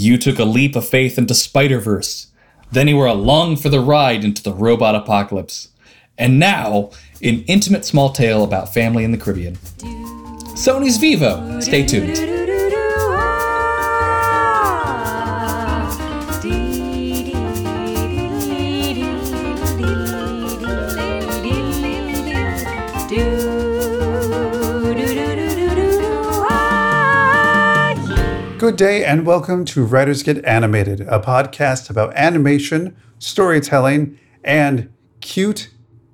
You took a leap of faith into Spider Verse. Then you were along for the ride into the robot apocalypse. And now, an intimate small tale about family in the Caribbean. Sony's Vivo. Stay tuned. Good day and welcome to Writers Get Animated, a podcast about animation, storytelling, and cute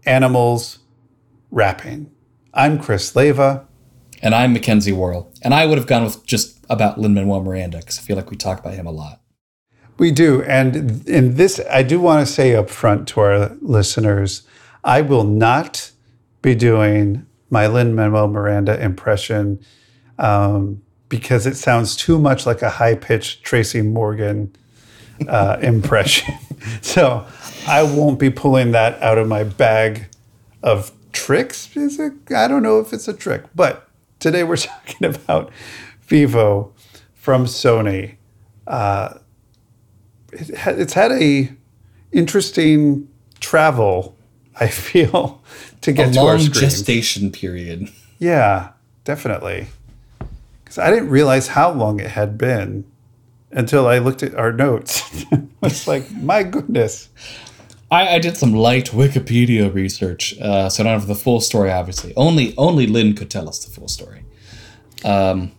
animals rapping. I'm Chris Leva. And I'm Mackenzie Worrell. And I would have gone with just about Lin Manuel Miranda because I feel like we talk about him a lot. We do. And in this, I do want to say up front to our listeners, I will not be doing my Lin Manuel Miranda impression. Um, because it sounds too much like a high pitched Tracy Morgan uh, impression. so I won't be pulling that out of my bag of tricks. Is it? I don't know if it's a trick, but today we're talking about Vivo from Sony. Uh, it, it's had a interesting travel. I feel to get a to long our screens. gestation period. Yeah, definitely. Because I didn't realize how long it had been until I looked at our notes. it's like, my goodness. I, I, did some light Wikipedia research, uh, so I don't have the full story. Obviously, only only Lin could tell us the full story. Um,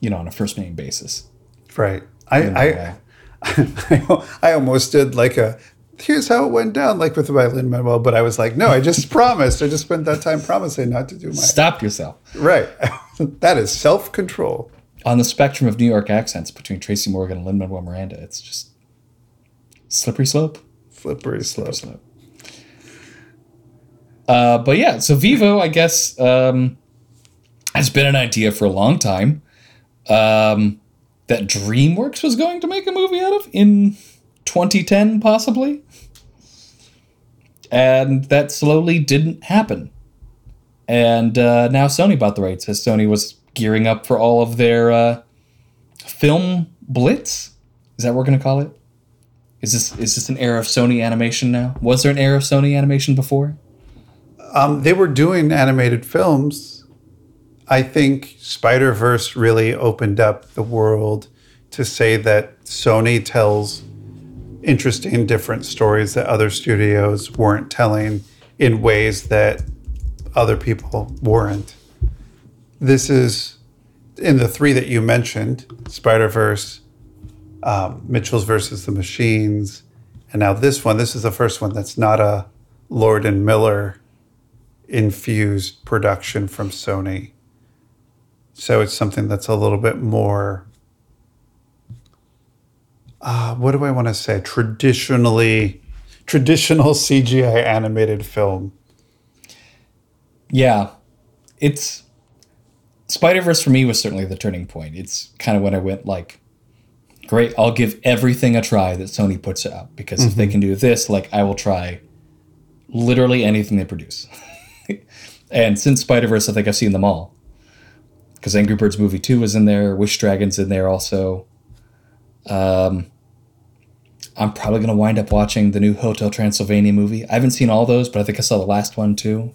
you know, on a first name basis. Right. I I, I, I almost did like a here's how it went down, like with my Lin Manuel, but I was like, no, I just promised. I just spent that time promising not to do my. Stop yourself. Right. that is self control. On the spectrum of New York accents between Tracy Morgan and Lin Manuel Miranda, it's just slippery slope. Slippery slope. Slippery slope. Uh, but yeah, so Vivo, I guess, um, has been an idea for a long time um, that DreamWorks was going to make a movie out of in 2010, possibly. And that slowly didn't happen. And uh, now Sony bought the rights as Sony was gearing up for all of their uh, film blitz. Is that what we're going to call it? Is this is this an era of Sony animation now? Was there an era of Sony animation before? Um, they were doing animated films. I think Spider Verse really opened up the world to say that Sony tells interesting, different stories that other studios weren't telling in ways that other people weren't. This is in the three that you mentioned Spider Verse, um, Mitchell's versus the Machines, and now this one. This is the first one that's not a Lord and Miller infused production from Sony. So it's something that's a little bit more. Uh, what do I want to say? Traditionally, traditional CGI animated film yeah, it's Spider Verse for me was certainly the turning point. It's kind of when I went like, great, I'll give everything a try that Sony puts out because mm-hmm. if they mm-hmm. can do this, like I will try literally anything they produce. and since Spider Verse, I think I've seen them all. Because Angry Birds movie two was in there, Wish Dragons in there also. Um, I'm probably gonna wind up watching the new Hotel Transylvania movie. I haven't seen all those, but I think I saw the last one too.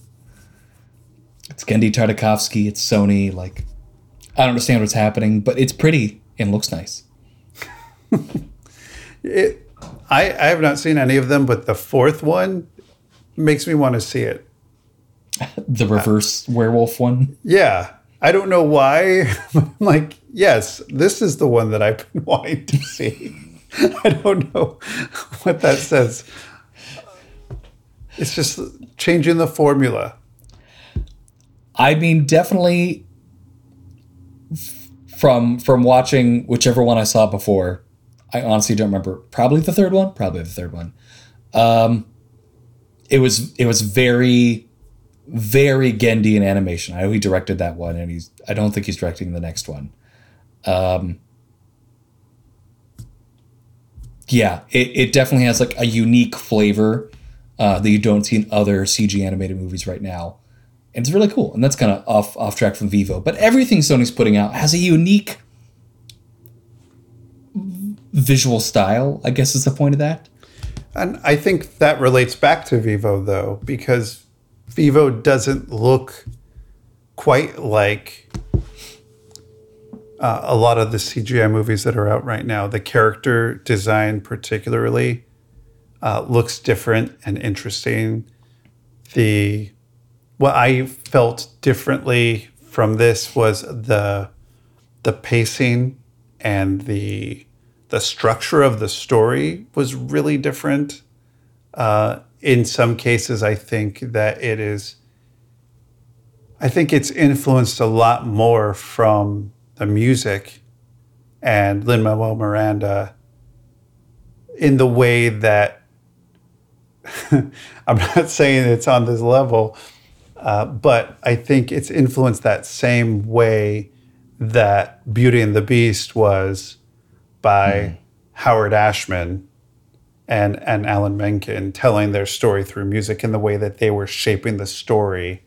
It's Genndy Tartakovsky. It's Sony. Like, I don't understand what's happening, but it's pretty and looks nice. it, I, I have not seen any of them, but the fourth one makes me want to see it. the reverse uh, werewolf one? Yeah. I don't know why. I'm like, yes, this is the one that I've been wanting to see. I don't know what that says. It's just changing the formula. I mean, definitely from from watching whichever one I saw before. I honestly don't remember. Probably the third one. Probably the third one. Um, it was it was very very Genndy in animation. I know he directed that one, and he's. I don't think he's directing the next one. Um, yeah, it, it definitely has like a unique flavor uh, that you don't see in other CG animated movies right now And it's really cool. And that's kind of off off track from Vivo. But everything Sony's putting out has a unique visual style. I guess is the point of that. And I think that relates back to Vivo though, because Vivo doesn't look quite like uh, a lot of the CGI movies that are out right now. The character design, particularly, uh, looks different and interesting. The what I felt differently from this was the the pacing and the the structure of the story was really different. Uh, in some cases, I think that it is. I think it's influenced a lot more from the music and Lin Manuel Miranda in the way that I'm not saying it's on this level, uh, but I think it's influenced that same way that Beauty and the Beast was by mm. Howard Ashman and, and Alan Menken telling their story through music in the way that they were shaping the story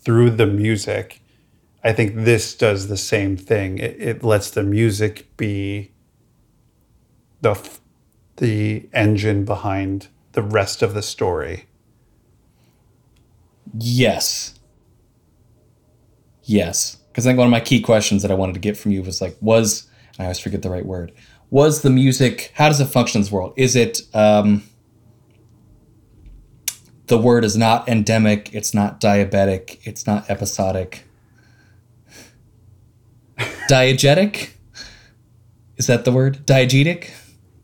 through the music I think this does the same thing. It, it lets the music be the the engine behind the rest of the story. Yes. Yes. Because I think one of my key questions that I wanted to get from you was like, was I always forget the right word. Was the music? How does it function in this world? Is it? Um, the word is not endemic. It's not diabetic. It's not episodic diegetic. Is that the word? Diegetic?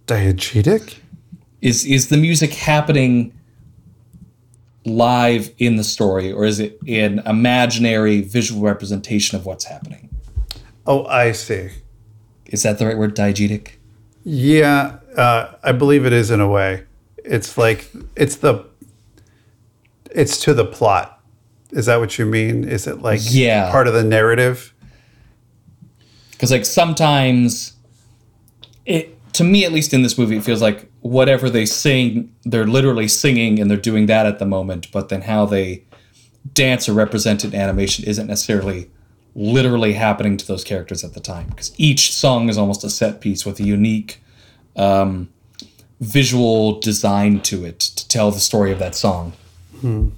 Diegetic? Is is the music happening live in the story or is it an imaginary visual representation of what's happening? Oh, I see. Is that the right word, diegetic? Yeah, uh, I believe it is in a way. It's like it's the it's to the plot. Is that what you mean? Is it like yeah. part of the narrative? Because like sometimes it to me at least in this movie it feels like whatever they sing they're literally singing and they're doing that at the moment but then how they dance or represent in animation isn't necessarily literally happening to those characters at the time because each song is almost a set piece with a unique um, visual design to it to tell the story of that song hmm.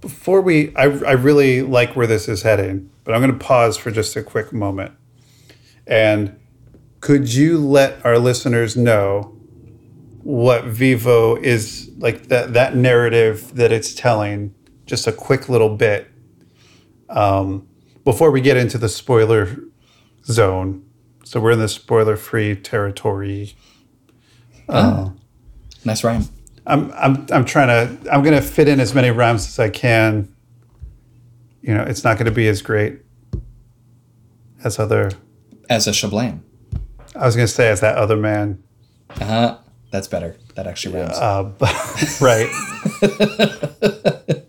Before we I, I really like where this is heading but I'm going to pause for just a quick moment. And could you let our listeners know what Vivo is like that that narrative that it's telling? Just a quick little bit um, before we get into the spoiler zone. So we're in the spoiler-free territory. Uh, nice rhyme. I'm I'm I'm trying to I'm going to fit in as many rhymes as I can you know, it's not going to be as great as other. As a Shablam. I was going to say as that other man. Uh huh. That's better. That actually rhymes. Uh, right.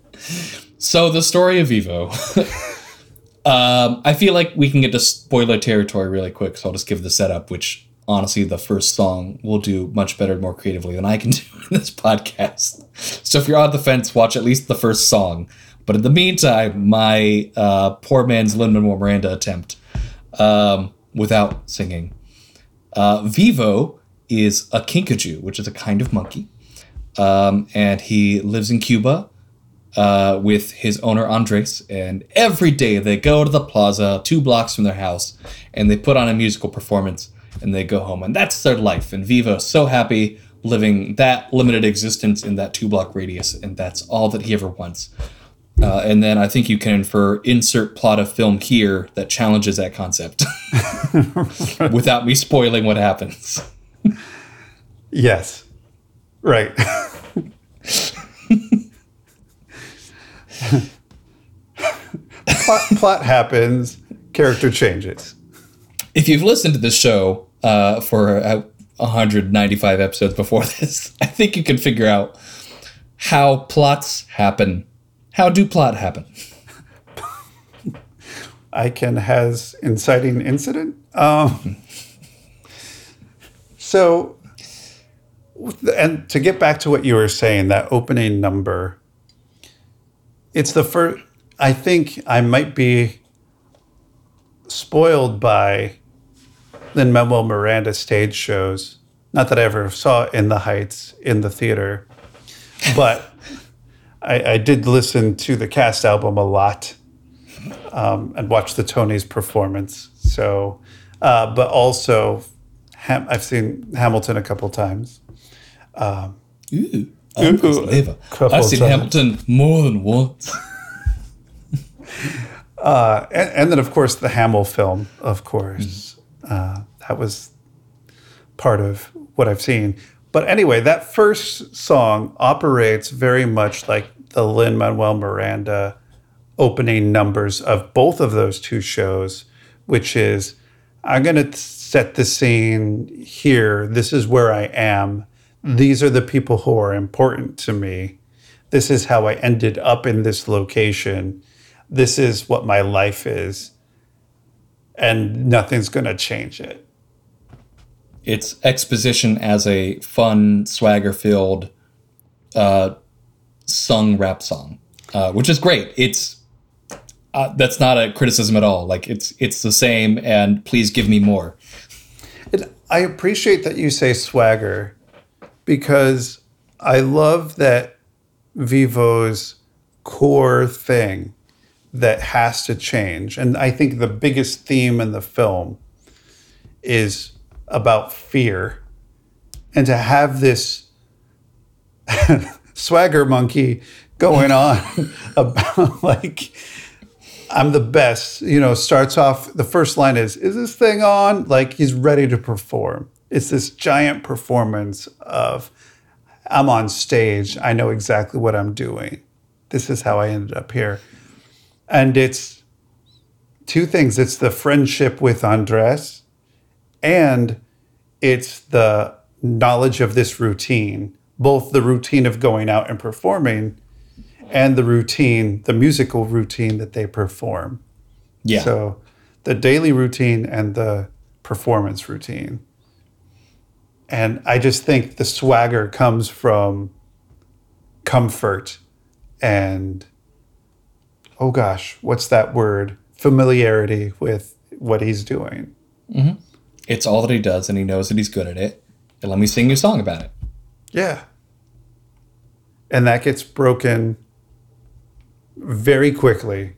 so the story of Vivo. um, I feel like we can get to spoiler territory really quick, so I'll just give the setup, which honestly, the first song will do much better, more creatively than I can do in this podcast. So if you're on the fence, watch at least the first song. But in the meantime, my uh, poor man's Lin Manuel Miranda attempt um, without singing. Uh, Vivo is a kinkajou, which is a kind of monkey. Um, and he lives in Cuba uh, with his owner Andres. And every day they go to the plaza, two blocks from their house, and they put on a musical performance and they go home. And that's their life. And Vivo is so happy living that limited existence in that two block radius. And that's all that he ever wants. Uh, and then I think you can infer insert plot of film here that challenges that concept without me spoiling what happens. yes. Right. plot, plot, happens, character changes. If you've listened to this show uh, for uh, 195 episodes before this, I think you can figure out how plots happen how do plot happen? Icon has inciting incident. Um, so, and to get back to what you were saying, that opening number, it's the first. I think I might be spoiled by Lin Manuel Miranda stage shows. Not that I ever saw In the Heights in the theater, but I, I did listen to the cast album a lot um, and watch the Tony's performance. So, uh, but also, Ham- I've seen Hamilton a couple times. Chris Ooh, I've seen times. Hamilton more than once. Uh, and, and then, of course, the Hamill film, of course. Uh, that was part of what I've seen. But anyway, that first song operates very much like the Lin Manuel Miranda opening numbers of both of those two shows, which is I'm going to set the scene here. This is where I am. These are the people who are important to me. This is how I ended up in this location. This is what my life is. And nothing's going to change it. It's exposition as a fun, swagger filled, uh, sung rap song, uh, which is great. It's uh, that's not a criticism at all. Like it's it's the same, and please give me more. It, I appreciate that you say swagger because I love that Vivo's core thing that has to change. And I think the biggest theme in the film is about fear. And to have this swagger monkey going on about like I'm the best. You know, starts off the first line is, Is this thing on? Like he's ready to perform. It's this giant performance of I'm on stage. I know exactly what I'm doing. This is how I ended up here. And it's two things it's the friendship with Andres, and it's the knowledge of this routine, both the routine of going out and performing and the routine, the musical routine that they perform. Yeah, So the daily routine and the performance routine. And I just think the swagger comes from comfort and, oh gosh, what's that word? Familiarity with what he's doing. it's all that he does, and he knows that he's good at it. And let me sing you a song about it. Yeah. And that gets broken very quickly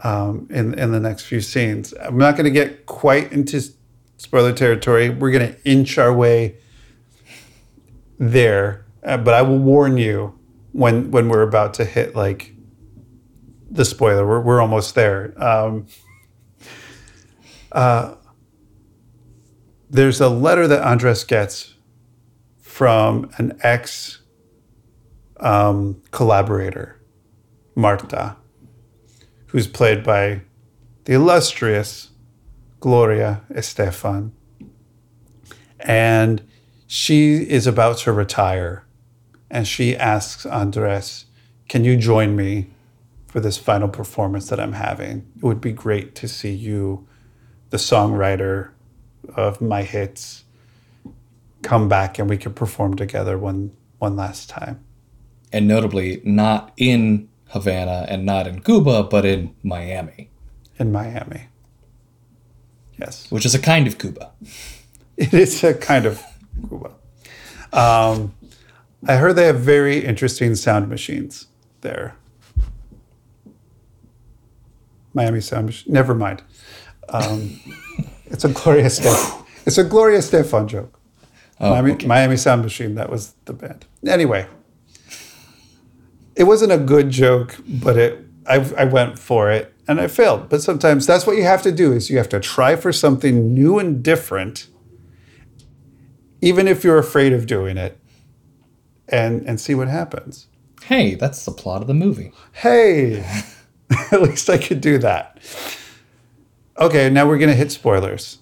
um, in, in the next few scenes. I'm not going to get quite into spoiler territory. We're going to inch our way there. Uh, but I will warn you when, when we're about to hit like the spoiler. We're, we're almost there. Um, uh, there's a letter that Andres gets from an ex um, collaborator, Marta, who's played by the illustrious Gloria Estefan. And she is about to retire. And she asks Andres, Can you join me for this final performance that I'm having? It would be great to see you, the songwriter of my hits, come back and we could perform together one one last time. And notably, not in Havana and not in Cuba, but in Miami, in Miami. Yes, which is a kind of Cuba. it is a kind of Cuba. Um, I heard they have very interesting sound machines there. Miami sound machine. Never mind. Um, it's a Gloria Estefan. It's a Gloria Estefan joke. Oh, Miami, okay. Miami Sound Machine. That was the band. Anyway, it wasn't a good joke, but it. I, I went for it and I failed. But sometimes that's what you have to do: is you have to try for something new and different, even if you're afraid of doing it, and and see what happens. Hey, that's the plot of the movie. Hey, at least I could do that. Okay, now we're gonna hit spoilers.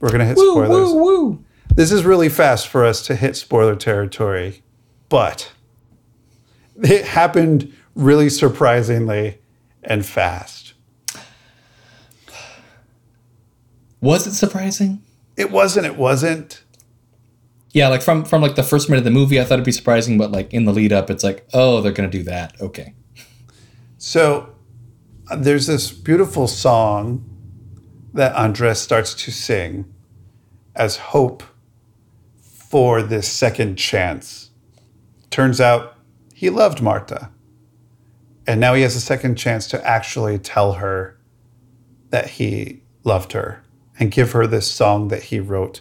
We're gonna hit Woo, spoilers. woo, woo. This is really fast for us to hit spoiler territory, but it happened really surprisingly and fast. Was it surprising? It wasn't, it wasn't. Yeah, like from from like the first minute of the movie, I thought it'd be surprising, but like in the lead up, it's like, oh, they're gonna do that. Okay. So there's this beautiful song that Andres starts to sing as hope for this second chance. Turns out he loved Marta. And now he has a second chance to actually tell her that he loved her and give her this song that he wrote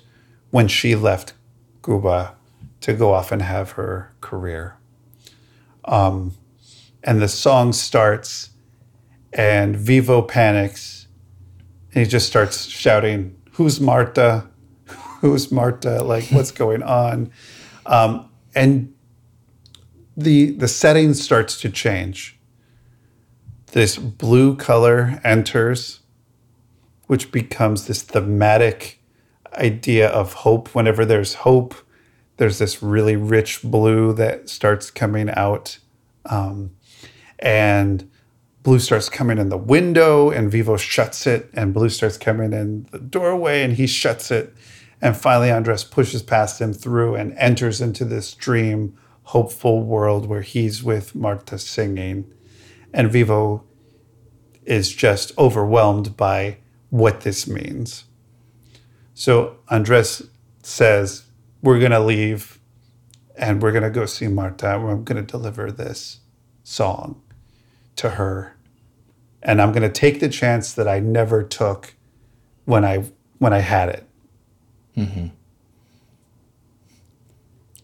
when she left Cuba to go off and have her career. Um, and the song starts, and Vivo panics, and he just starts shouting, Who's Marta? Who's Marta? Like, what's going on? Um, and the the setting starts to change. This blue color enters, which becomes this thematic idea of hope. Whenever there's hope, there's this really rich blue that starts coming out. Um, and blue starts coming in the window, and Vivo shuts it, and blue starts coming in the doorway, and he shuts it. And finally, Andres pushes past him through and enters into this dream, hopeful world where he's with Marta singing. And Vivo is just overwhelmed by what this means. So Andres says, We're going to leave and we're going to go see Marta. I'm going to deliver this song to her. And I'm going to take the chance that I never took when I when I had it. Mm-hmm.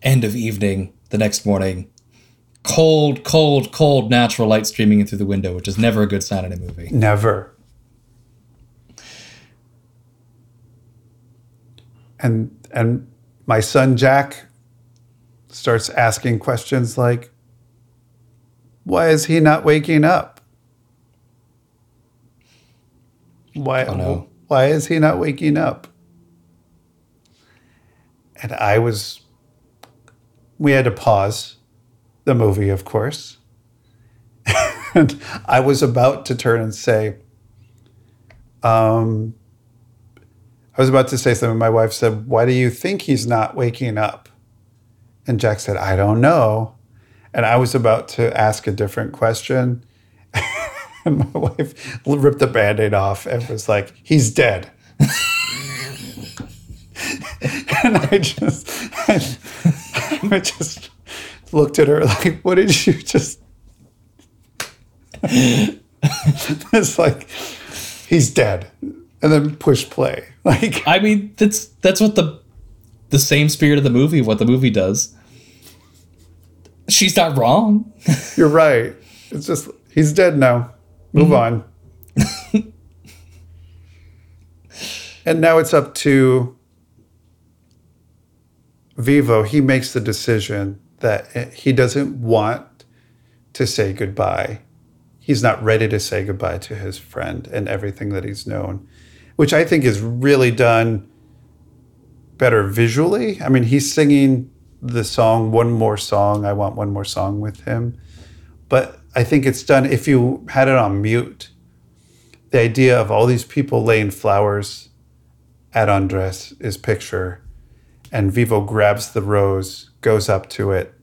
End of evening, the next morning. Cold, cold, cold natural light streaming in through the window, which is never a good sign in a movie. Never. And and my son Jack starts asking questions like why is he not waking up? Why Oh, no. why is he not waking up? And I was we had to pause the movie, of course. and I was about to turn and say, um, I was about to say something. My wife said, Why do you think he's not waking up? And Jack said, I don't know. And I was about to ask a different question. and my wife ripped the band aid off and was like, He's dead. and I just, I just looked at her like, What did you just. it's like, He's dead. And then push play. Like, I mean, that's that's what the the same spirit of the movie, what the movie does. She's not wrong. You're right. It's just he's dead now. Move mm-hmm. on. and now it's up to Vivo. He makes the decision that he doesn't want to say goodbye. He's not ready to say goodbye to his friend and everything that he's known, which I think is really done better visually. I mean, he's singing the song one more song i want one more song with him. But i think it's done if you had it on mute the idea of all these people laying flowers at andres' is picture and vivo grabs the rose goes up to it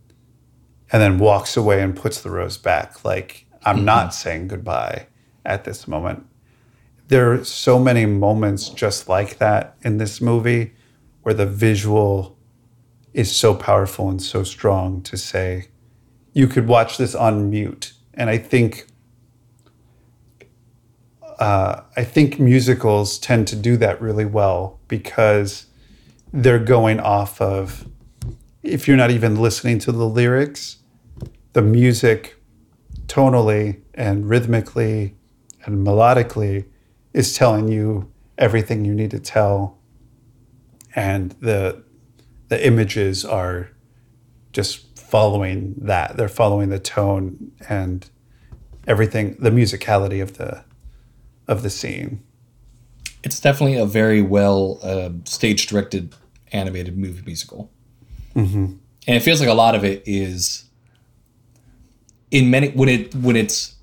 and then walks away and puts the rose back. Like i'm mm-hmm. not saying goodbye at this moment. There are so many moments just like that in this movie where the visual is so powerful and so strong to say you could watch this on mute. And i think uh, i think musicals tend to do that really well because they're going off of if you're not even listening to the lyrics the music tonally and rhythmically and melodically is telling you everything you need to tell. And the the images are just following that. They're following the tone and everything, the musicality of the of the scene. It's definitely a very well uh, stage directed animated movie musical. And it feels like a lot of it is in many when it when it's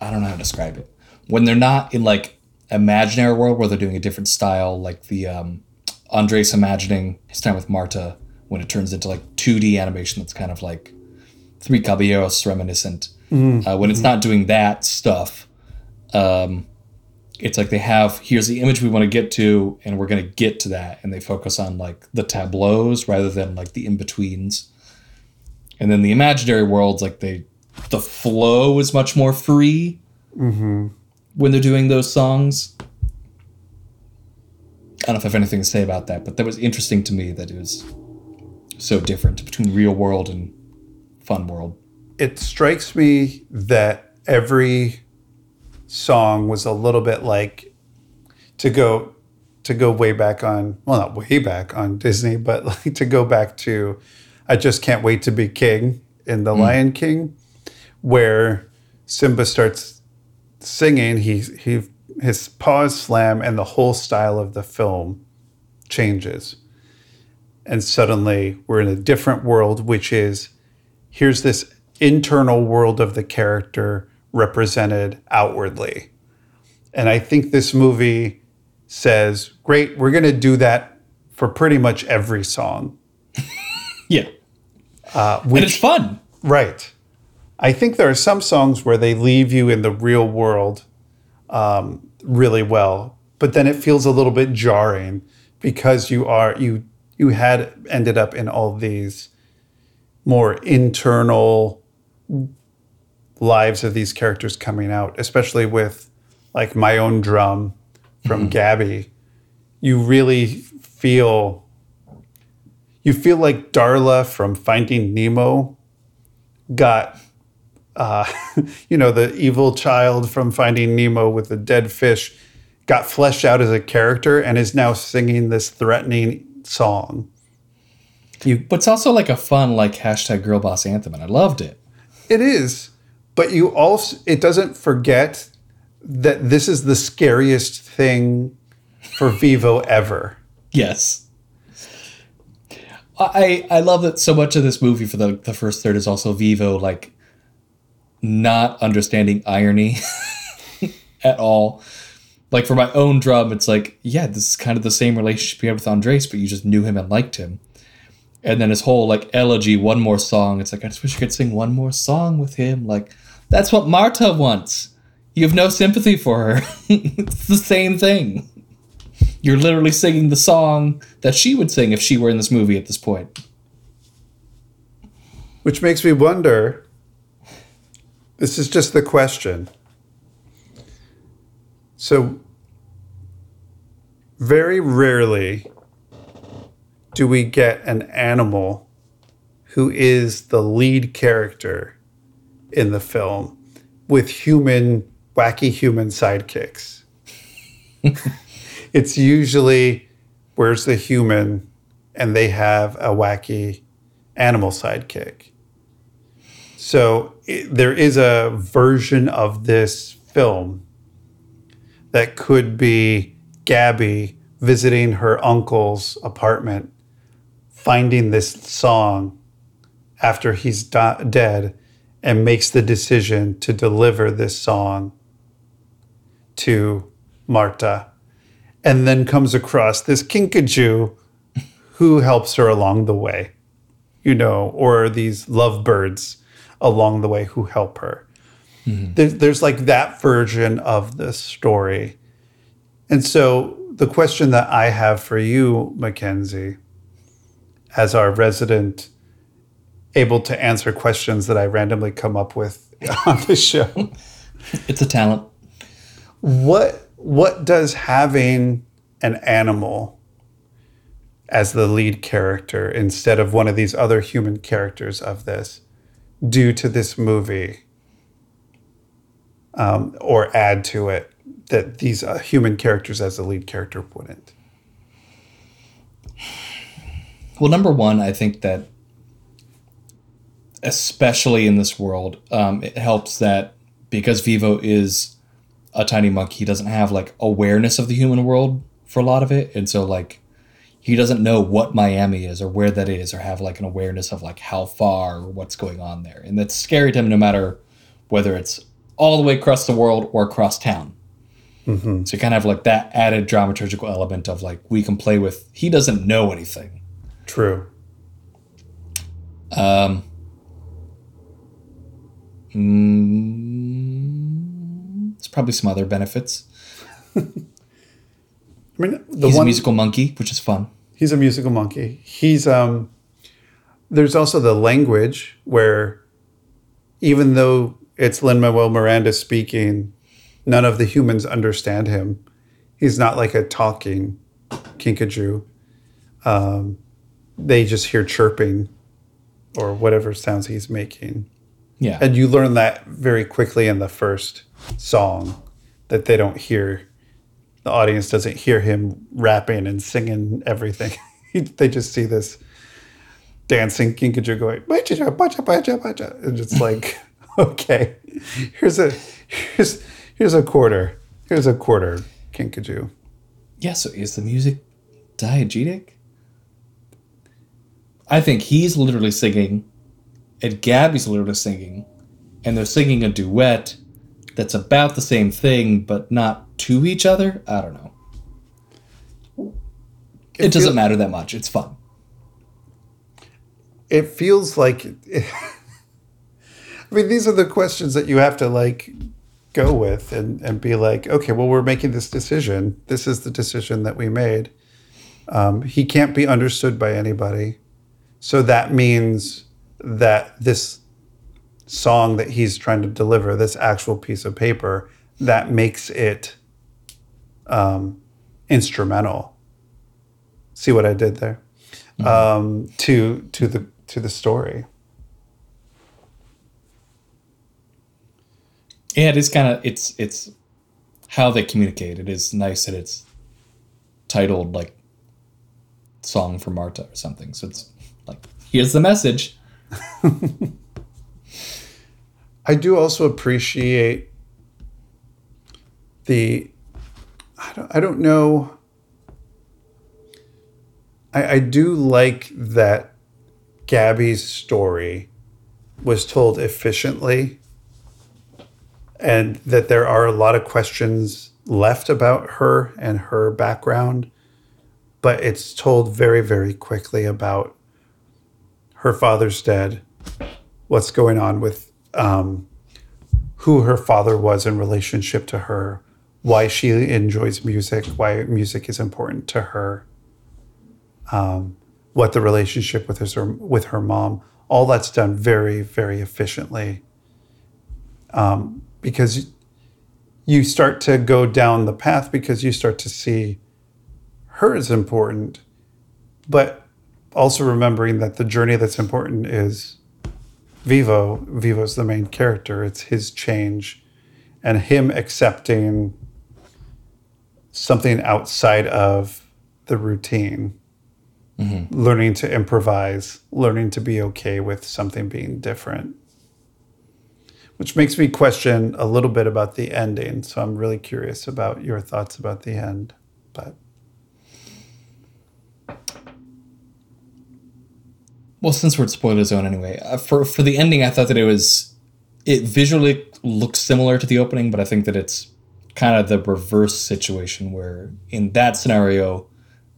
I don't know how to describe it. When they're not in like imaginary world where they're doing a different style, like the um, Andres imagining his time with Marta, when it turns into like 2D animation that's kind of like Three Caballeros reminiscent. Uh, when it's not doing that stuff, um, it's like they have here's the image we want to get to and we're going to get to that. And they focus on like the tableaus rather than like the in-betweens. And then the imaginary worlds like they the flow is much more free when they're doing those songs don't know if i have anything to say about that but that was interesting to me that it was so different between real world and fun world. It strikes me that every song was a little bit like to go to go way back on well not way back on Disney but like to go back to I just can't wait to be king in the mm. Lion King where Simba starts singing he he his paws slam and the whole style of the film changes and suddenly we're in a different world which is here's this internal world of the character represented outwardly. And I think this movie says, great, we're going to do that for pretty much every song. yeah Uh, and it's fun Right. I think there are some songs where they leave you in the real world um, really well, but then it feels a little bit jarring because you are you you had ended up in all these more internal lives of these characters coming out, especially with like my own drum from mm-hmm. Gabby. You really feel you feel like Darla from Finding Nemo got uh, you know the evil child from Finding Nemo with the dead fish got fleshed out as a character and is now singing this threatening song. You, but it's also like a fun like hashtag girl boss anthem and i loved it It is, but you also it doesn't forget that this is the scariest thing for Vivo ever. Yes. I I love that so much of this movie for the the first third is also Vivo like not understanding irony at all. Like for my own drum, it's like, yeah, this is kind of the same relationship you had with Andres, but you just knew him and liked him. And then his whole like elegy, one more song. It's like I just wish I could sing one more song with him. Like that's what Marta wants. You have no sympathy for her. it's the same thing. You're literally singing the song that she would sing if she were in this movie at this point. Which makes me wonder this is just the question. So, very rarely do we get an animal who is the lead character in the film with human, wacky human sidekicks. it's usually where's the human and they have a wacky animal sidekick. So it, there is a version of this film that could be Gabby visiting her uncle's apartment, finding this song after he's dead, and makes the decision to deliver this song to Marta, and then comes across this kinkajou who helps her along the way, you know, or these lovebirds along the way who help her. Mm-hmm. There, there's like that version of this story. And so the question that I have for you, Mackenzie, as our resident able to answer questions that I randomly come up with on the show, It's a talent. what what does having an animal as the lead character instead of one of these other human characters of this do to this movie um, or add to it that these uh, human characters as the lead character wouldn't? Well, number one, I think that especially in this world, um, it helps that because Vivo is a tiny monkey, he doesn't have like awareness of the human world for a lot of it, and so like he doesn't know what Miami is or where that is or have like an awareness of like how far or what's going on there, and that's scary to him no matter whether it's all the way across the world or across town. So you kind of have like that added dramaturgical element of like we can play with. He doesn't know anything. true Um, mm, there's probably some other benefits. I mean, the He's one a musical monkey, which is fun. He's a musical monkey. He's um. There's also the language where, even though it's Lin Manuel Miranda speaking, none of the humans understand him. He's not like a talking kinkajou. Um, they just hear chirping, or whatever sounds he's making. Yeah. And you learn that very quickly in the first song that they don't hear, the audience doesn't hear him rapping and singing everything. they just see this dancing kinkajou going, "Bacha, bacha, bacha, bacha." and it's like, okay, here's a here's here's a quarter. Here's a quarter kinkajou. yeah, so is the music diegetic? I think he's literally singing, and Gabby's literally singing, and they're singing a duet that's about the same thing, but not to each other. I don't know. It, doesn't feel- matter that much. It's fun. it feels like I mean these are the questions that you have to like go with and and be like okay well we're making this decision this is the decision that we made um, he can't be understood by anybody so that means that this song that he's trying to deliver this actual piece of paper that makes it um, instrumental see what i did there um, to to the to the story. Yeah, it is kind of it's it's how they communicate. It is nice that it's titled like "Song for Marta" or something. So it's like here's the message. I do also appreciate the. I don't. I don't know. I, I do like that Gabby's story was told efficiently and that there are a lot of questions left about her and her background, but it's told very, very quickly about her father's dead, what's going on with um, who her father was in relationship to her, why she enjoys music, why music is important to her, um, what the relationship with her with her mom. All that's done very, very efficiently. Um, because you start to go down the path because you start to see her is important, but also remembering that the journey that's important is Vivo. Vivo's the main character. It's his change and him accepting something outside of the routine. Mm-hmm. Learning to improvise, learning to be okay with something being different. Which makes me question a little bit about the ending. So I'm really curious about your thoughts about the end. But Well, since we're at spoiler zone anyway, uh, for for the ending, I thought that it was it visually looks similar to the opening, but I think that it's kind of the reverse situation where in that scenario,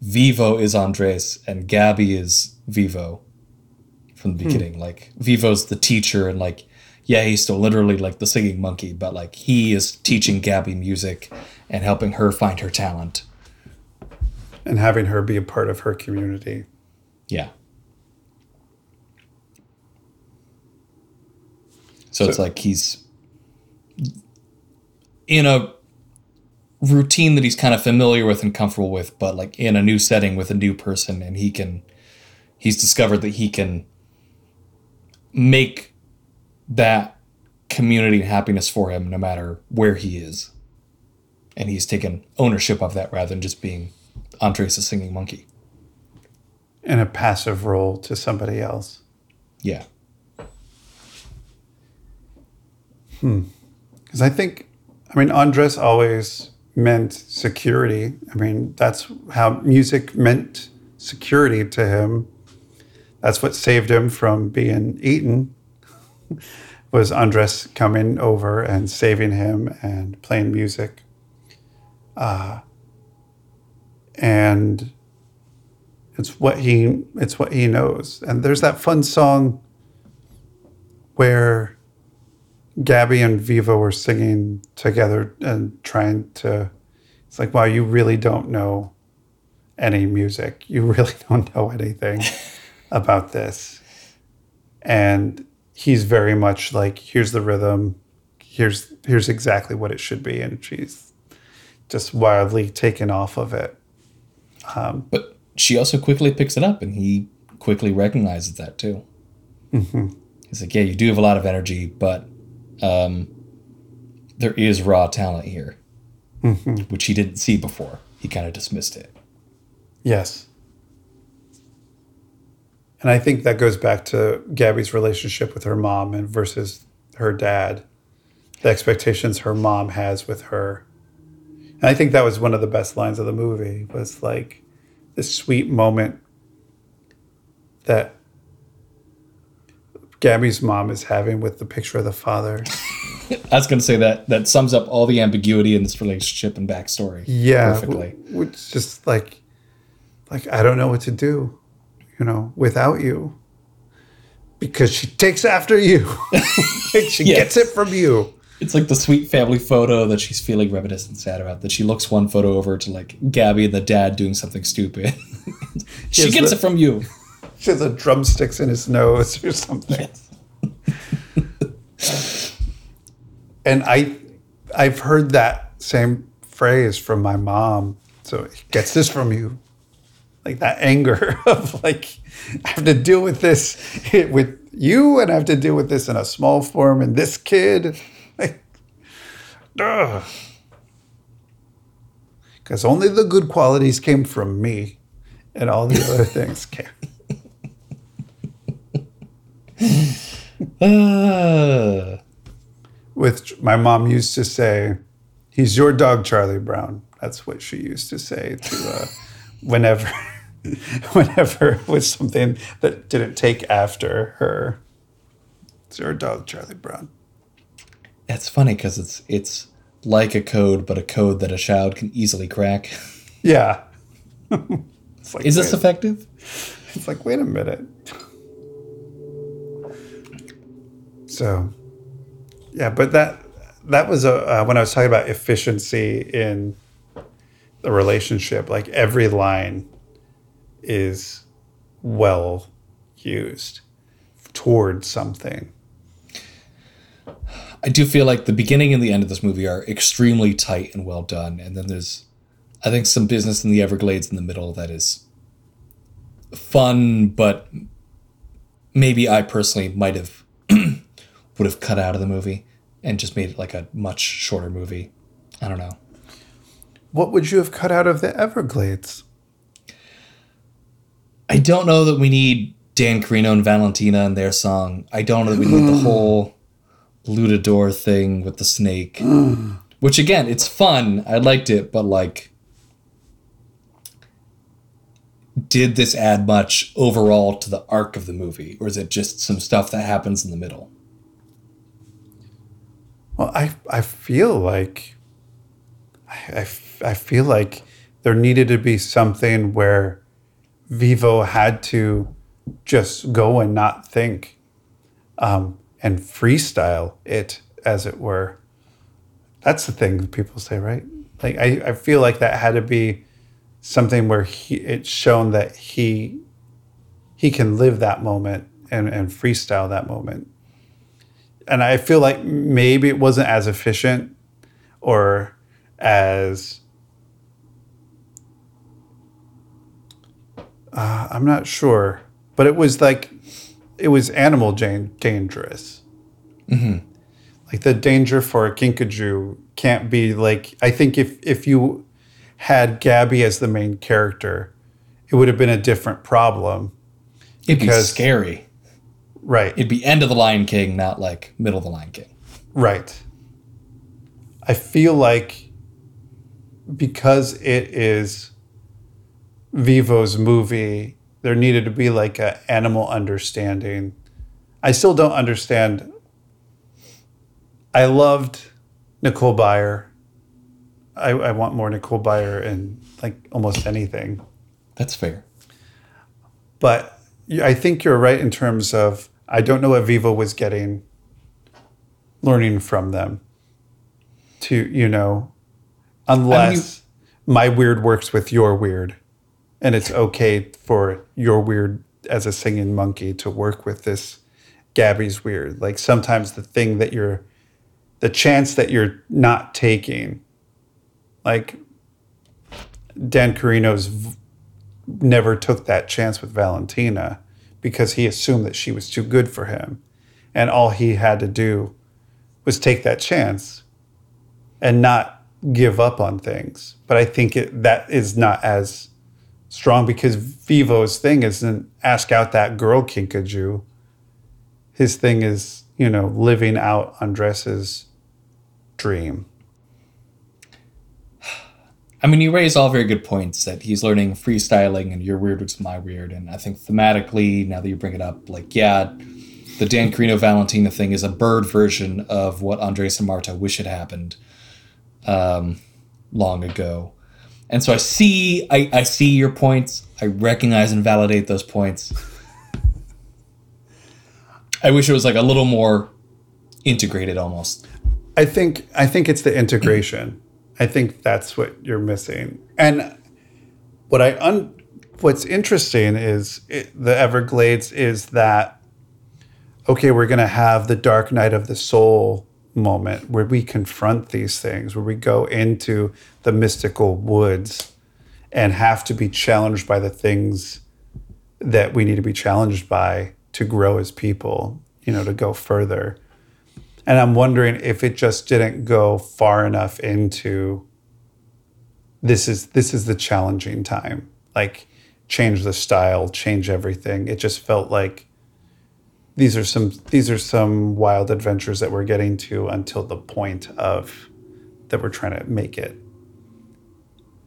Vivo is Andres and Gabby is Vivo from the beginning. Like Vivo's the teacher and like yeah, he's still literally like the singing monkey, but like he is teaching Gabby music and helping her find her talent. and having her be a part of her community. Yeah. So, it's like he's in a routine that he's kind of familiar with and comfortable with, but like in a new setting with a new person, and he can, he's discovered that he can make that community and happiness for him no matter where he is. And he's taken ownership of that rather than just being Andres the singing monkey. in a passive role to somebody else. Yeah. Because I think, I mean, Andres always meant security. I mean, that's how music meant security to him. That's what saved him from being eaten. was Andres coming over and saving him and playing music. Uh, and it's what he it's what he knows. And there's that fun song where Gabby and Vivo were singing together and trying to It's like, wow, you really don't know any music. You really don't know anything about this. And he's very much like, here's the rhythm, here's here's exactly what it should be, and she's just wildly taken off of it. Um, but she also quickly picks it up, and he quickly recognizes that too. Mm-hmm. He's like, "Yeah, you do have a lot of energy, but um, there is raw talent here, which he didn't see before. He kind of dismissed it." Yes. And I think that goes back to Gabby's relationship with her mom and versus her dad, the expectations her mom has with her. And I think that was one of the best lines of the movie was like this sweet moment that Gabby's mom is having with the picture of the father. I was going to say that that sums up all the ambiguity in this relationship and backstory. Yeah, perfectly. w- which just like, like I don't know what to do, you know, without you, because she takes after you, she Yes. gets it from you. It's like the sweet family photo that she's feeling reminiscent sad about. That she looks one photo over to like Gabby and the dad doing something stupid. she Yes, gets the- it from you. Has a drumsticks in his nose or something. And I, I've heard that same phrase from my mom. So he gets this from you, like that anger of like, I have to deal with this with you, and I have to deal with this in a small form, and this kid, like, because only the good qualities came from me, and all the other things came. Uh, With my mom used to say, "He's your dog, Charlie Brown." That's what she used to say to uh, whenever, whenever it was something that didn't take after her. It's your dog, Charlie Brown. it's funny because it's it's like a code, but a code that a child can easily crack. Yeah. like, Is this wait, effective? it's like, wait a minute. So, yeah, but that that was a uh, when I was talking about efficiency in the relationship. Like every line is well used toward something. I do feel like the beginning and the end of this movie are extremely tight and well done, and then there's, I think, some business in the Everglades in the middle that is fun, but maybe I personally might have would have cut out of the movie and just made it like a much shorter movie. I don't know. What would you have cut out of the Everglades? I don't know that we need Dancarino and Valentina and their song. I don't know that we need the whole Lutador thing with the snake. Which again, it's fun. I liked it, but like did this add much overall to the arc of the movie or is it just some stuff that happens in the middle? Well, I I feel like I, I feel like there needed to be something where Vivo had to just go and not think um, and freestyle it, as it were. That's the thing that people say, right? Like I, I feel like that had to be something where he it's shown that he he can live that moment and, and freestyle that moment and I feel like maybe it wasn't as efficient or as uh, I'm not sure, but it was like it was animal jan- dangerous. Like the danger for a kinkajou can't be like I think if if you had Gabby as the main character, it would have been a different problem. It'd be Because- scary. Right. It'd be end of the Lion King, not like middle of the Lion King. Right. I feel like because it is Vivo's movie, there needed to be like an animal understanding. I still don't understand. I loved Nicole Byer. I, I want more Nicole Byer in like almost anything. That's fair. But I think you're right in terms of I don't know what Vivo was getting learning from them to, you know, unless my weird works with your weird, and it's okay for your weird as a singing monkey to work with this Gabby's weird. Like sometimes the thing that you're, the chance that you're not taking, like Dancarino's never took that chance with Valentina because he assumed that she was too good for him. And all he had to do was take that chance and not give up on things. But I think it, that is not as strong because Vivo's thing isn't ask out that girl kinkajou. His thing is, you know, living out Andres's dream. I mean, you raise all very good points that he's learning freestyling and your weird was my weird. And I think thematically, now that you bring it up, like, yeah, the Dancarino Valentina thing is a bird version of what Andres and Marta wish had happened um, long ago. And so I see, I, I see your points. I recognize and validate those points. I wish it was like a little more integrated almost. I think I think it's the integration. I think that's what you're missing. And what I un, what's interesting is it, the Everglades is that okay, we're going to have the dark night of the soul moment where we confront these things, where we go into the mystical woods and have to be challenged by the things that we need to be challenged by to grow as people, you know, to go further. And I'm wondering if it just didn't go far enough into this is this is the challenging time. Like change the style, change everything. It just felt like these are some these are some wild adventures that we're getting to until the point of that we're trying to make it.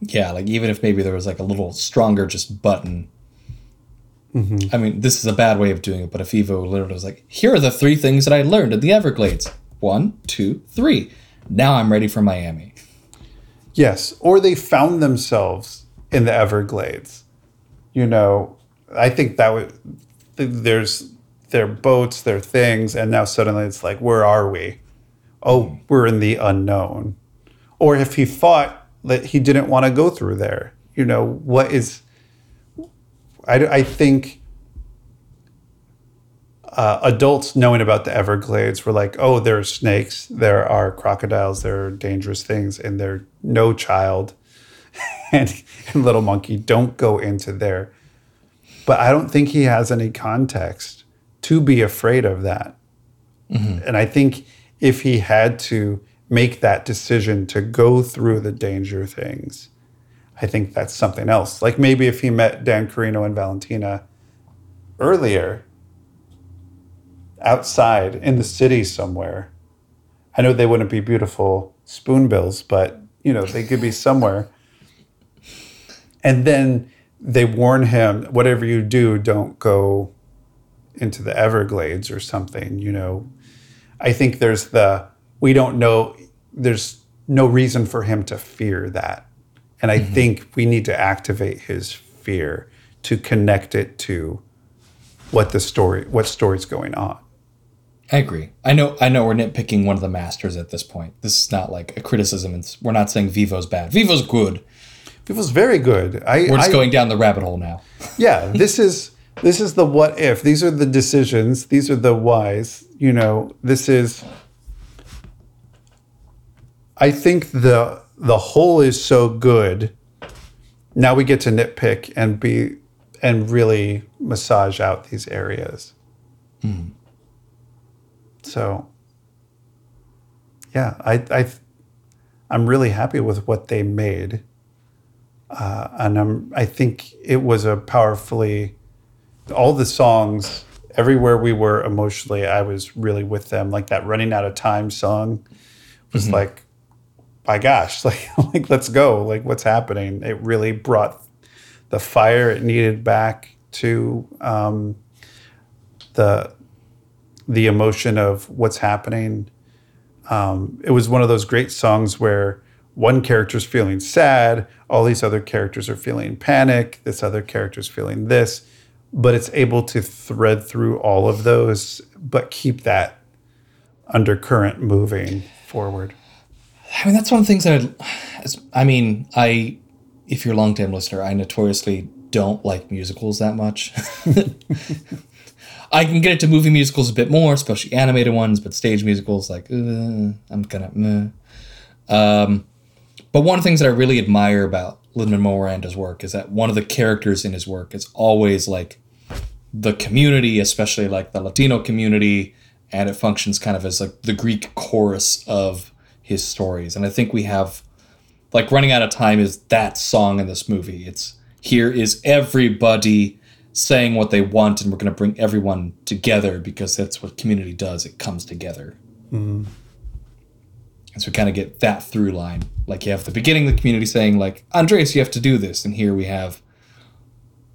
Yeah, like even if maybe there was like a little stronger just button. I mean, this is a bad way of doing it, but if Vivo literally was like, here are the three things that I learned in the Everglades. One, two, three. Now I'm ready for Miami. Yes, or they found themselves in the Everglades. You know, I think that would there's their boats, their things, and now suddenly it's like, where are we? Oh, we're in the unknown. Or if he thought that he didn't want to go through there, you know, what is? I, I think uh, adults knowing about the Everglades were like, oh, there are snakes, there are crocodiles, there are dangerous things, and there no child and, and little monkey don't go into there. But I don't think he has any context to be afraid of that. And I think if he had to make that decision to go through the danger things, I think that's something else. Like maybe if he met Dancarino and Valentina earlier, outside in the city somewhere. I know they wouldn't be beautiful spoonbills, but you know, they could be somewhere. And then they warn him, whatever you do, don't go into the Everglades or something, you know. I think there's the we don't know there's no reason for him to fear that. And I mm-hmm. think we need to activate his fear to connect it to what the story what story's going on. I agree. I know. I know we're nitpicking one of the masters at this point. This is not like a criticism. It's, we're not saying Vivo's bad. Vivo's good. Vivo's very good. I, We're just I- going down the rabbit hole now. yeah this is this is the what if these are the decisions these are the whys you know this is i think the the whole is so good. Now we get to nitpick and be and really massage out these areas. So yeah i i i'm really happy with what they made. Uh, and I'm, I think it was a powerfully all the songs everywhere we were emotionally i was really with them. Like that running out of time song was like my gosh like like let's go like what's happening it really brought the fire it needed back to um, the the emotion of what's happening um, it was one of those great songs where one character's feeling sad, all these other characters are feeling panic, this other character's feeling this, but it's able to thread through all of those, but keep that undercurrent moving forward. I mean, that's one of the things that I'd, I mean, I if you're a long time listener, I notoriously don't like musicals that much. I can get into movie musicals a bit more, especially animated ones, but stage musicals, like, uh, I'm kind of meh. Um, but one of the things that I really admire about Lin Manuel Miranda's work is that one of the characters in his work is always like the community, especially like the Latino community, and it functions kind of as like the Greek chorus of his stories. And I think we have like running out of time is that song in this movie. It's here is everybody saying what they want, and we're going to bring everyone together because that's what community does. It comes together. Mm. And so we kind of get that through line. Like you have the beginning of the community saying, like, Andres, you have to do this. And here we have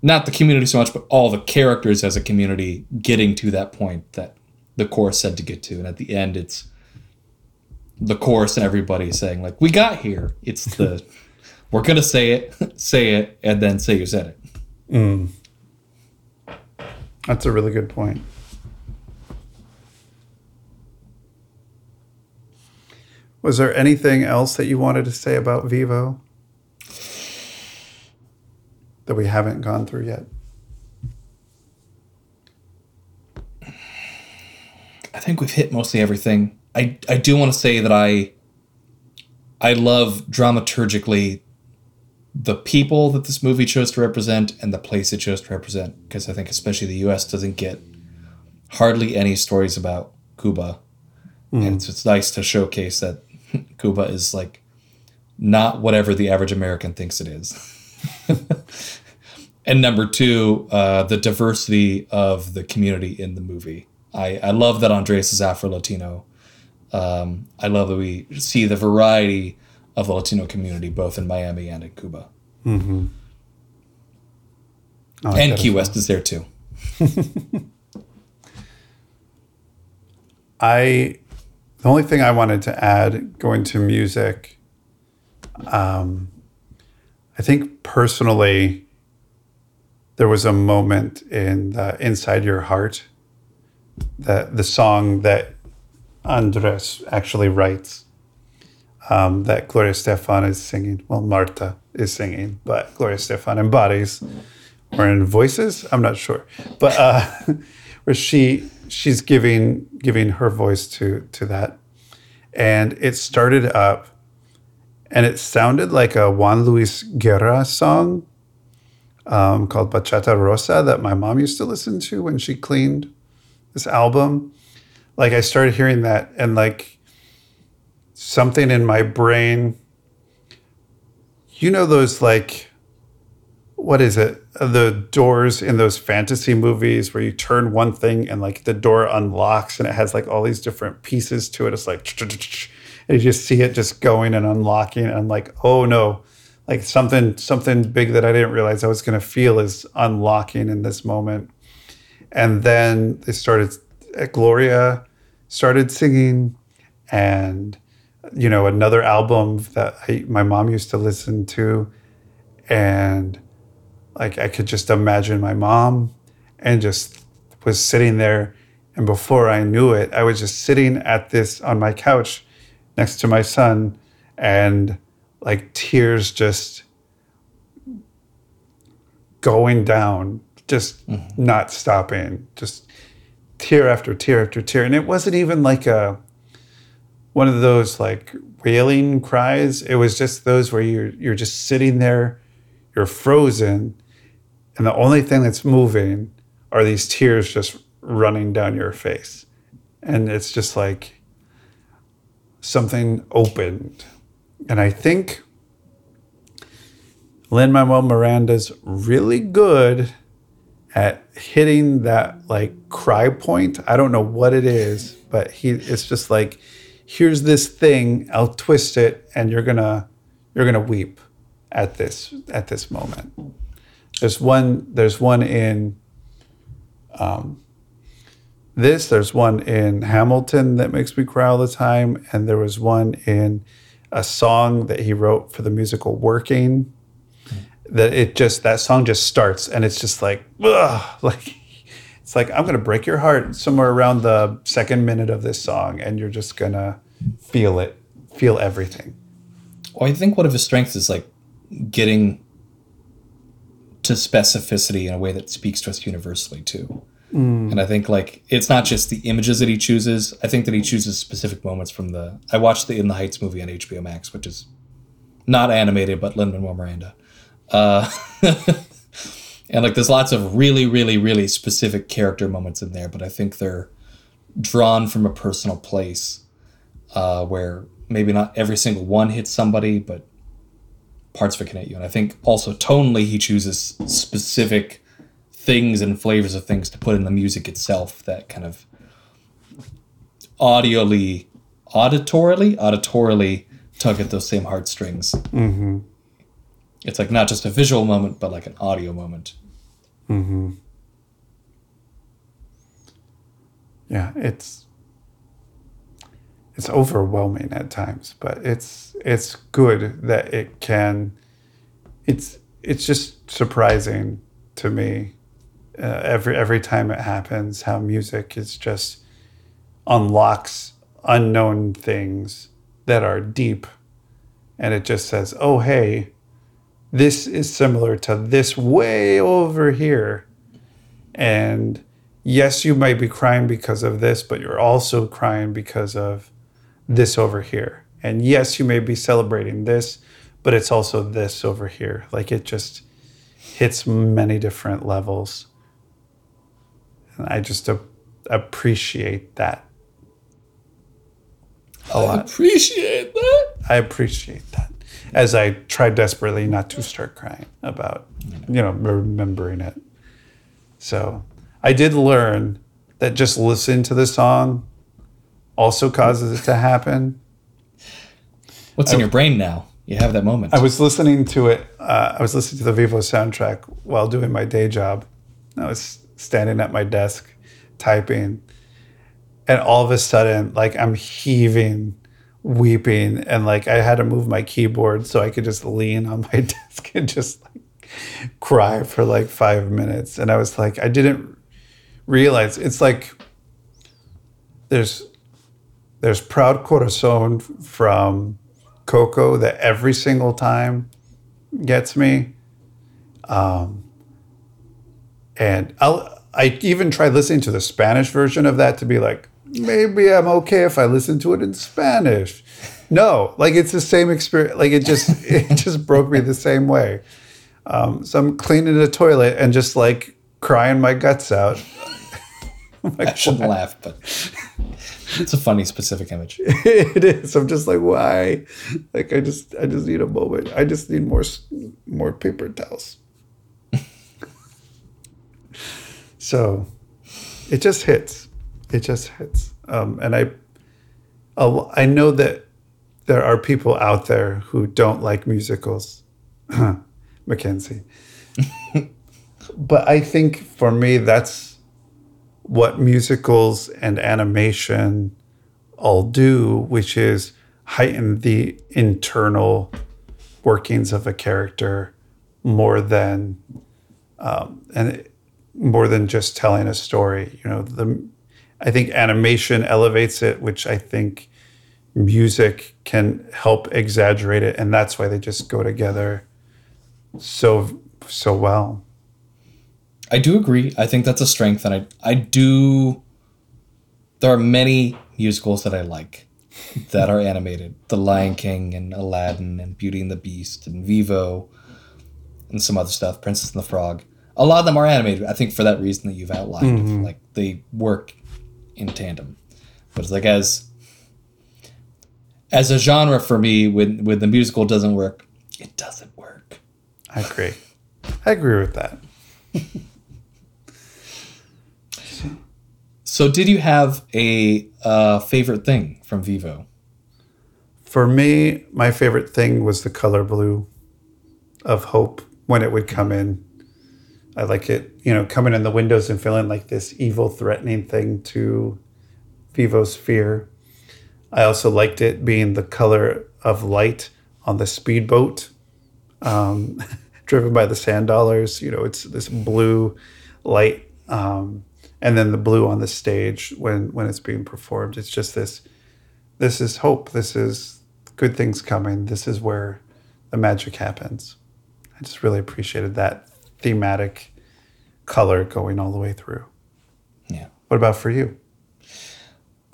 not the community so much, but all the characters as a community getting to that point that the chorus said to get to. And at the end, it's the chorus and everybody saying, like, we got here. It's the, we're going to say it, say it, and then say you said it. Mm. That's a really good point. Was there anything else that you wanted to say about Vivo that we haven't gone through yet? I think we've hit mostly everything. I, I do want to say that I I love dramaturgically the people that this movie chose to represent and the place it chose to represent because I think especially the US doesn't get hardly any stories about Cuba. Mm. And it's, it's nice to showcase that Cuba is like not whatever the average American thinks it is. and number two, uh, the diversity of the community in the movie. I, I love that Andres is Afro Latino. Um, I love that we see the variety of the Latino community, both in Miami and in Cuba. Mm-hmm. and Key West is there too. I, the only thing I wanted to add going to music, um, I think personally, there was a moment in the Inside Your Heart that the song that Andres actually writes um, that Gloria Estefan is singing. Well, Marta is singing, but Gloria Estefan embodies or in voices. I'm not sure, but uh, where she she's giving giving her voice to to that, and it started up, and it sounded like a Juan Luis Guerra song um, called Bachata Rosa that my mom used to listen to when she cleaned this album. Like I started hearing that, and like something in my brain. You know those like what is it? The doors in those fantasy movies where you turn one thing and like the door unlocks and it has like all these different pieces to it. It's like and you just see it just going and unlocking and I'm like, oh no, like something something big that I didn't realize I was gonna feel is unlocking in this moment. And then they started at Gloria started singing and you know, another album that I, my mom used to listen to. And like I could just imagine my mom and just was sitting there. And before I knew it, I was just sitting at this on my couch next to my son and like tears just going down, just mm-hmm. not stopping, just tear after tear after tear. And it wasn't even like a, one of those like wailing cries. It was just those where you're you're just sitting there, you're frozen, and the only thing that's moving are these tears just running down your face. And it's just like something opened. And I think Lin Manuel Miranda's really good at hitting that like cry point. I don't know what it is, but he it's just like here's this thing i'll twist it and you're gonna you're gonna weep at this at this moment there's one there's one in um, this there's one in hamilton that makes me cry all the time and there was one in a song that he wrote for the musical working that it just that song just starts and it's just like ugh, like it's like I'm gonna break your heart somewhere around the second minute of this song, and you're just gonna feel it, feel everything. Well, I think one of his strengths is like getting to specificity in a way that speaks to us universally too. Mm. And I think like it's not just the images that he chooses. I think that he chooses specific moments from the. I watched the In the Heights movie on HBO Max, which is not animated, but Lin Manuel Miranda. Uh, and like there's lots of really, really, really specific character moments in there, but I think they're drawn from a personal place uh, where maybe not every single one hits somebody, but parts of it can hit you. And I think also tonally he chooses specific things and flavors of things to put in the music itself that kind of audioly, auditorily, auditorily tug at those same heartstrings. Mm-hmm. It's like not just a visual moment, but like an audio moment. Hmm. Yeah, it's it's overwhelming at times, but it's it's good that it can. It's it's just surprising to me uh, every every time it happens how music is just unlocks unknown things that are deep, and it just says, "Oh hey, this is similar to this way over here," and yes, you might be crying because of this, but you're also crying because of this over here. And yes, you may be celebrating this, but it's also this over here. Like it just hits many different levels. And I just a- appreciate that a I lot. appreciate that. I appreciate that. As I try desperately not to start crying about, you know, remembering it. So I did learn that just listening to the song also causes it to happen. What's in your brain now? You have that moment. I was listening to it. Uh, I was listening to the Vivo soundtrack while doing my day job. I was standing at my desk typing, and all of a sudden, like I'm heaving, weeping, and like I had to move my keyboard so I could just lean on my desk and just like cry for like five minutes. And I was like, I didn't realize it's like there's there's Proud Corazon from Coco that every single time gets me. Um, and I'll I even tried listening to the Spanish version of that to be like, maybe I'm okay if I listen to it in Spanish. No, like it's the same experience. Like it just it just broke me the same way. Um, so I'm cleaning the toilet and just like crying my guts out. I shouldn't laugh, but it's a funny specific image. it is. I'm just like, why? Like, I just, I just need a moment. I just need more, more paper towels. so, it just hits. It just hits. Um, and I know that there are people out there who don't like musicals, Mackenzie. but I think for me, that's what musicals and animation all do, which is heighten the internal workings of a character more than um, and it- more than just telling a story. You know, the I think animation elevates it, which I think music can help exaggerate it, and that's why they just go together so so well. I do agree. I think that's a strength, and I I do. There are many musicals that I like that are animated: The Lion King and Aladdin and Beauty and the Beast and Vivo, and some other stuff, Princess and the Frog. A lot of them are animated. I think for that reason that you've outlined, of, like they work in tandem. But it's like as as a genre for me, when when the musical doesn't work, it doesn't work. I agree. I agree with that. So, did you have a uh, favorite thing from Vivo? For me, my favorite thing was the color blue of hope when it would come in. I like it, you know, coming in the windows and feeling like this evil, threatening thing to Vivo's fear. I also liked it being the color of light on the speedboat, um, driven by the sand dollars. You know, it's this blue light, um, and then the blue on the stage when when it's being performed. It's just this. This is hope. This is good things coming. This is where the magic happens. I just really appreciated that thematic color going all the way through. Yeah. What about for you?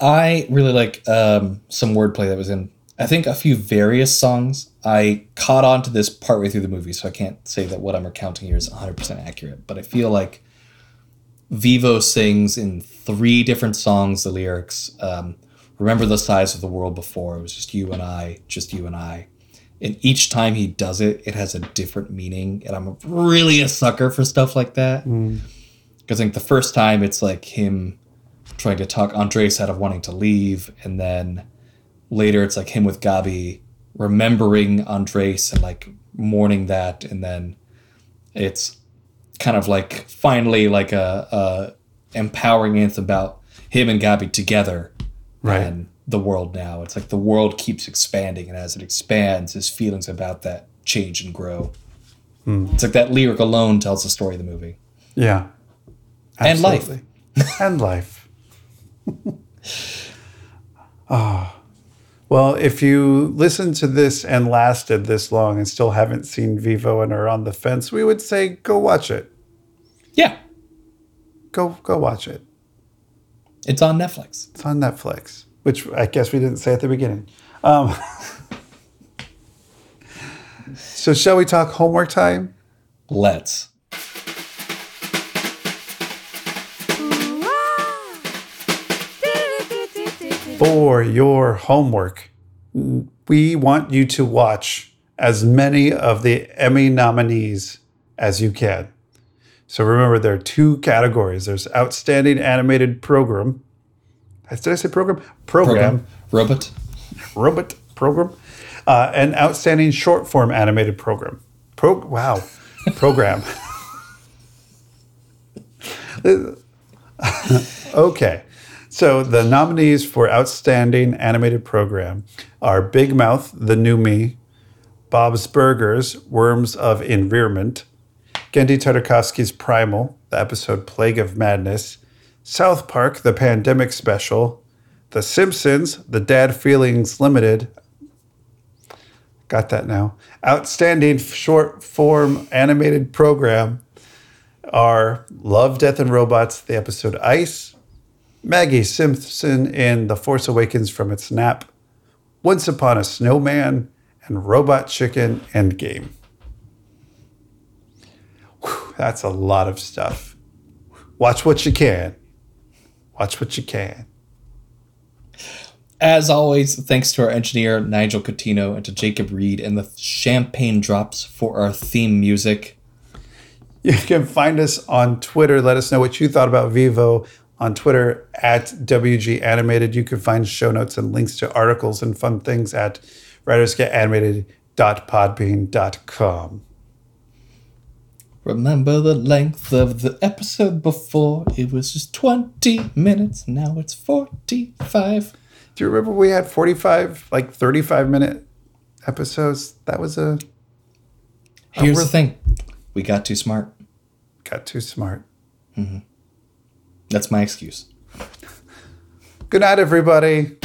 I really like um, some wordplay that was in, I think, a few various songs. I caught on to this partway through the movie, so I can't say that what I'm recounting here is 100% accurate, but I feel like Vivo sings in three different songs the lyrics. Um, Remember the size of the world before, it was just you and I, just you and I. And each time he does it, it has a different meaning. And I'm really a sucker for stuff like that. Mm. Because I think the first time it's like him trying to talk Andres out of wanting to leave, and then later it's like him with Gabi remembering Andres and like mourning that, and then it's kind of like finally like a, a empowering anthem about him and Gabi together Right. and the world now. It's like the world keeps expanding, and as it expands, his feelings about that change and grow. It's like that lyric alone tells the story of the movie. Yeah. And life. And life. Ah. Well, if you listened to this and lasted this long and still haven't seen Vivo and are on the fence, we would say go watch it. Yeah, Go go watch it. it's on Netflix. It's on Netflix, which I guess we didn't say at the beginning. Um, so shall we talk homework time? Let's. for your homework, we want you to watch as many of the Emmy nominees as you can. So remember, there are two categories there's Outstanding Animated Program. Did I say program? Program. Robot. Robot program. Uh, and Outstanding Short Form Animated Program. Pro- wow. Program. okay. So the nominees for Outstanding Animated Program are Big Mouth, The New Me, Bob's Burgers, Worms of Environment, Genndy Tartakovsky's Primal, the episode Plague of Madness, South Park, the Pandemic Special, The Simpsons, The Dad Feelings Limited. Got that now. Outstanding short form animated program are Love, Death, and Robots, the episode Ice, Maggie Simpson in The Force Awakens from its nap, Once Upon a Snowman, and Robot Chicken Endgame. Whew, that's a lot of stuff. Watch what you can. Watch what you can. As always, thanks to our engineer Nigel Coutinho and to Jacob Reed and the champagne drops for our theme music. You can find us on Twitter. Let us know what you thought about Vivo on Twitter at WG Animated. You can find show notes and links to articles and fun things at writersgetanimated.podbean.com. Remember the length of the episode before? It was just 20 minutes. Now it's 45. Do you remember we had 45, like 35 minute episodes? That was a Here's the thing we got too smart. got too smart. Mm-hmm. That's my excuse. Good night, everybody.